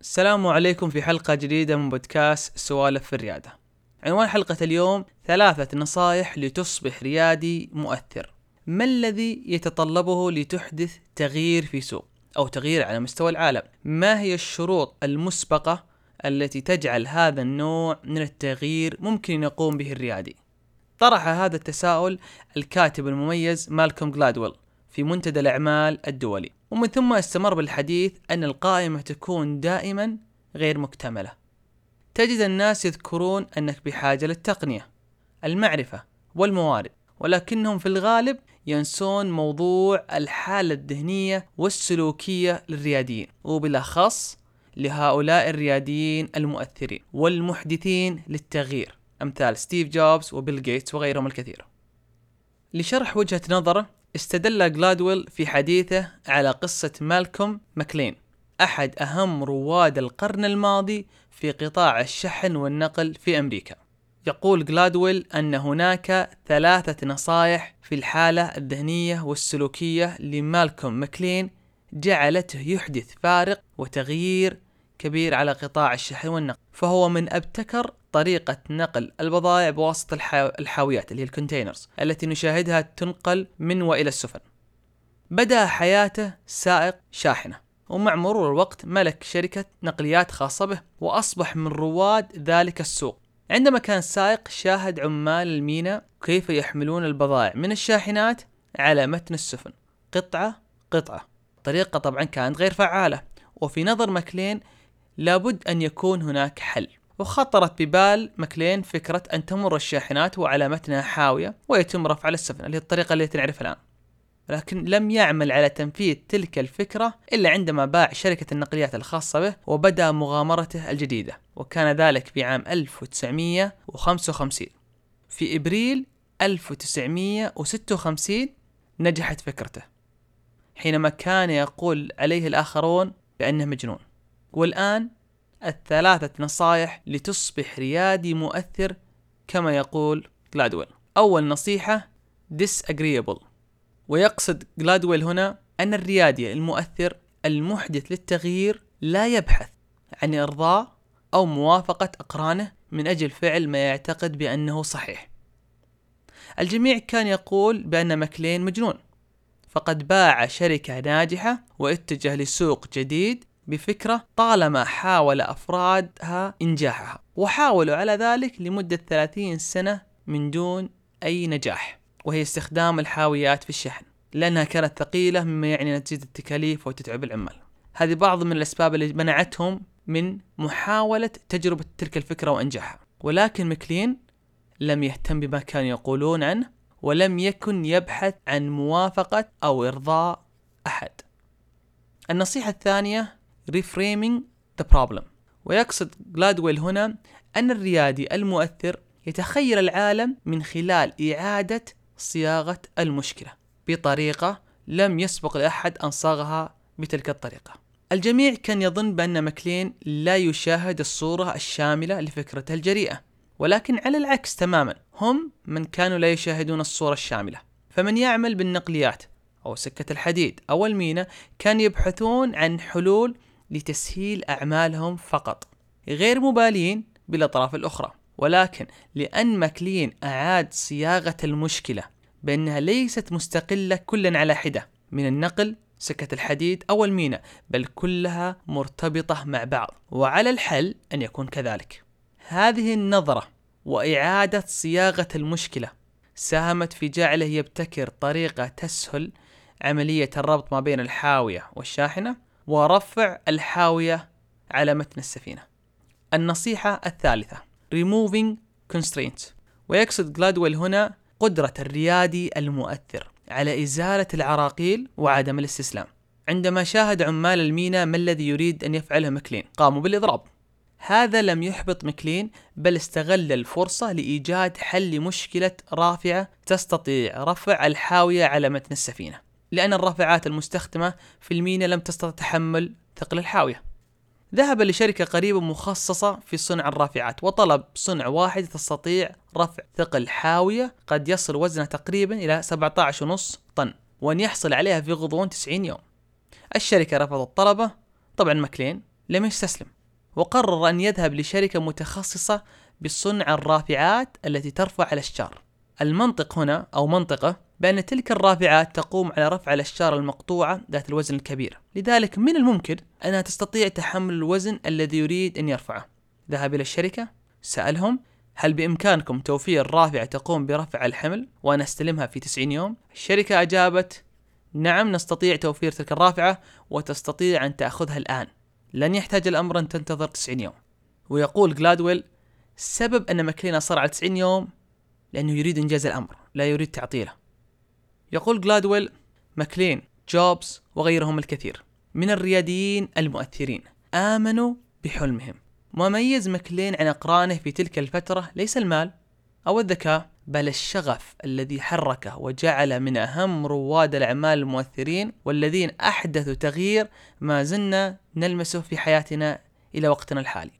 السلام عليكم في حلقة جديدة من بودكاست سوالف في الريادة. عنوان حلقة اليوم ثلاثة نصائح لتصبح ريادي مؤثر. ما الذي يتطلبه لتحدث تغيير في سوق أو تغيير على مستوى العالم؟ ما هي الشروط المسبقة التي تجعل هذا النوع من التغيير ممكن يقوم به الريادي؟ طرح هذا التساؤل الكاتب المميز مالكوم جلادويل في منتدى الأعمال الدولي ومن ثم استمر بالحديث أن القائمة تكون دائما غير مكتملة. تجد الناس يذكرون أنك بحاجة للتقنية المعرفة والموارد ولكنهم في الغالب ينسون موضوع الحالة الذهنية والسلوكية للرياديين وبالأخص لهؤلاء الرياديين المؤثرين والمحدثين للتغيير أمثال ستيف جوبز وبيل جيتس وغيرهم الكثير. لشرح وجهة نظره استدل جلادويل في حديثه على قصة مالكوم ماكلين أحد أهم رواد القرن الماضي في قطاع الشحن والنقل في أمريكا. يقول جلادويل أن هناك ثلاثة نصائح في الحالة الذهنية والسلوكية لمالكوم ماكلين جعلته يحدث فارق وتغيير كبير على قطاع الشحن والنقل فهو من أبتكر طريقة نقل البضائع بواسطة الحاويات اللي هي الكونتينرز التي نشاهدها تنقل من وإلى السفن. بدأ حياته سائق شاحنة ومع مرور الوقت ملك شركة نقليات خاصة به وأصبح من رواد ذلك السوق. عندما كان سائق شاهد عمال الميناء كيف يحملون البضائع من الشاحنات على متن السفن. قطعة قطعة. طريقة طبعا كانت غير فعالة وفي نظر ماكلين لابد أن يكون هناك حل. وخطرت ببال ماكلين فكرة أن تمر الشاحنات وعلى متنها حاوية ويتم رفع على السفن اللي هي الطريقة التي نعرفها الآن. لكن لم يعمل على تنفيذ تلك الفكرة إلا عندما باع شركة النقليات الخاصة به وبدأ مغامرته الجديدة وكان ذلك بعام 1955 في إبريل 1956 نجحت فكرته حينما كان يقول عليه الآخرون بأنه مجنون. والآن الثلاثة نصائح لتصبح ريادي مؤثر كما يقول جلادويل. أول نصيحة disagreeable. ويقصد جلادويل هنا أن الريادي المؤثر المحدث للتغيير لا يبحث عن إرضاء أو موافقة أقرانه من أجل فعل ما يعتقد بأنه صحيح. الجميع كان يقول بأن ماكلين مجنون فقد باع شركة ناجحة واتجه لسوق جديد بفكرة طالما حاول أفرادها إنجاحها وحاولوا على ذلك لمدة 30 سنة من دون أي نجاح وهي استخدام الحاويات في الشحن لأنها كانت ثقيلة مما يعني تزيد التكاليف وتتعب العمال. هذه بعض من الأسباب اللي منعتهم من محاولة تجربة تلك الفكرة وإنجاحها. ولكن مكلين لم يهتم بما كانوا يقولون عنه ولم يكن يبحث عن موافقة أو إرضاء أحد. النصيحة الثانية reframing the problem. ويقصد جلادويل هنا أن الريادي المؤثر يتخيل العالم من خلال إعادة صياغة المشكلة بطريقة لم يسبق لأحد أن صاغها بتلك الطريقة. الجميع كان يظن بأن ماكلين لا يشاهد الصورة الشاملة لفكرته الجريئة ولكن على العكس تماما هم من كانوا لا يشاهدون الصورة الشاملة. فمن يعمل بالنقليات أو سكة الحديد أو المينا كان يبحثون عن حلول لتسهيل أعمالهم فقط. غير مبالين بالأطراف الأخرى ولكن لأن ماكلين أعاد صياغة المشكلة بأنها ليست مستقلة كلا على حدة من النقل سكة الحديد أو المينا بل كلها مرتبطة مع بعض وعلى الحل أن يكون كذلك. هذه النظرة وإعادة صياغة المشكلة ساهمت في جعله يبتكر طريقة تسهل عملية الربط ما بين الحاوية والشاحنة ورفع الحاوية على متن السفينة. النصيحة الثالثة removing constraints ويقصد جلادويل هنا قدرة الريادي المؤثر على إزالة العراقيل وعدم الاستسلام. عندما شاهد عمال المينا ما الذي يريد أن يفعله مكلين قاموا بالإضراب هذا لم يحبط مكلين بل استغل الفرصة لإيجاد حل لمشكلة رافعة تستطيع رفع الحاوية على متن السفينة لأن الرافعات المستخدمة في المينا لم تستطع تحمل ثقل الحاوية. ذهب لشركة قريبة مخصصة في صنع الرافعات وطلب صنع واحد تستطيع رفع ثقل حاوية قد يصل وزنها تقريبا إلى 17.5 طن وأن يحصل عليها في غضون 90 يوم. الشركة رفضت طلبه. طبعا ماكلين لم يستسلم. وقرر أن يذهب لشركة متخصصة بصنع الرافعات التي ترفع الأشجار. المنطق هنا أو منطقة بأن تلك الرافعات تقوم على رفع الأشجار المقطوعة ذات الوزن الكبير. لذلك من الممكن أنها تستطيع تحمل الوزن الذي يريد أن يرفعه. ذهب إلى الشركة سألهم هل بإمكانكم توفير رافعة تقوم برفع الحمل وأنا أستلمها في 90 يوم؟ الشركة أجابت نعم نستطيع توفير تلك الرافعة وتستطيع أن تأخذها الآن. لن يحتاج الأمر أن تنتظر 90 يوم. ويقول جلادويل سبب أن ماكلين أصر على 90 يوم لأنه يريد إنجاز الأمر لا يريد تعطيله. يقول جلادويل ماكلين جوبز وغيرهم الكثير من الرياديين المؤثرين آمنوا بحلمهم. مميز ماكلين عن أقرانه في تلك الفترة ليس المال أو الذكاء بل الشغف الذي حركه وجعل من أهم رواد الأعمال المؤثرين والذين أحدثوا تغيير ما زلنا نلمسه في حياتنا إلى وقتنا الحالي.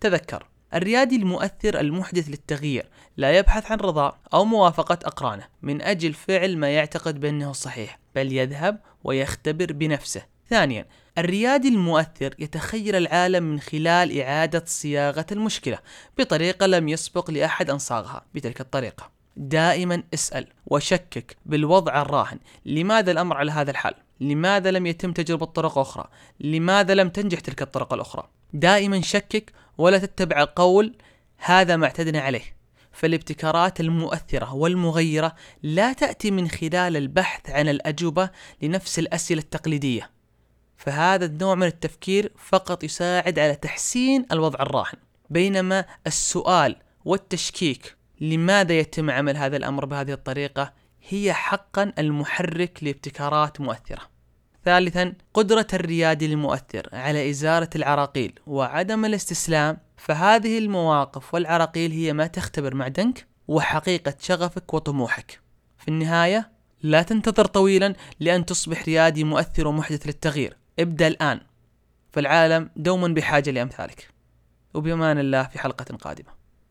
تذكر الريادي المؤثر المحدث للتغيير لا يبحث عن رضا أو موافقة أقرانه من أجل فعل ما يعتقد بأنه صحيح بل يذهب ويختبر بنفسه. ثانيا الريادي المؤثر يتخيل العالم من خلال إعادة صياغة المشكلة بطريقة لم يسبق لأحد أن صاغها بتلك الطريقة. دائما اسأل وشكك بالوضع الراهن. لماذا الأمر على هذا الحال؟ لماذا لم يتم تجربة طرق أخرى؟ لماذا لم تنجح تلك الطرق الأخرى؟ دائما شكك ولا تتبع قول هذا ما اعتدنا عليه. فالابتكارات المؤثرة والمغيرة لا تأتي من خلال البحث عن الأجوبة لنفس الأسئلة التقليدية. فهذا النوع من التفكير فقط يساعد على تحسين الوضع الراهن. بينما السؤال والتشكيك لماذا يتم عمل هذا الأمر بهذه الطريقة هي حقا المحرك لابتكارات مؤثرة. ثالثا قدرة الريادي المؤثر على إزالة العراقيل وعدم الاستسلام. فهذه المواقف والعراقيل هي ما تختبر معدنك وحقيقة شغفك وطموحك. في النهاية لا تنتظر طويلا لأن تصبح ريادي مؤثر ومحدث للتغيير. ابدأ الآن. فالعالم دوما بحاجة لأمثالك. وبأمان الله في حلقة قادمة.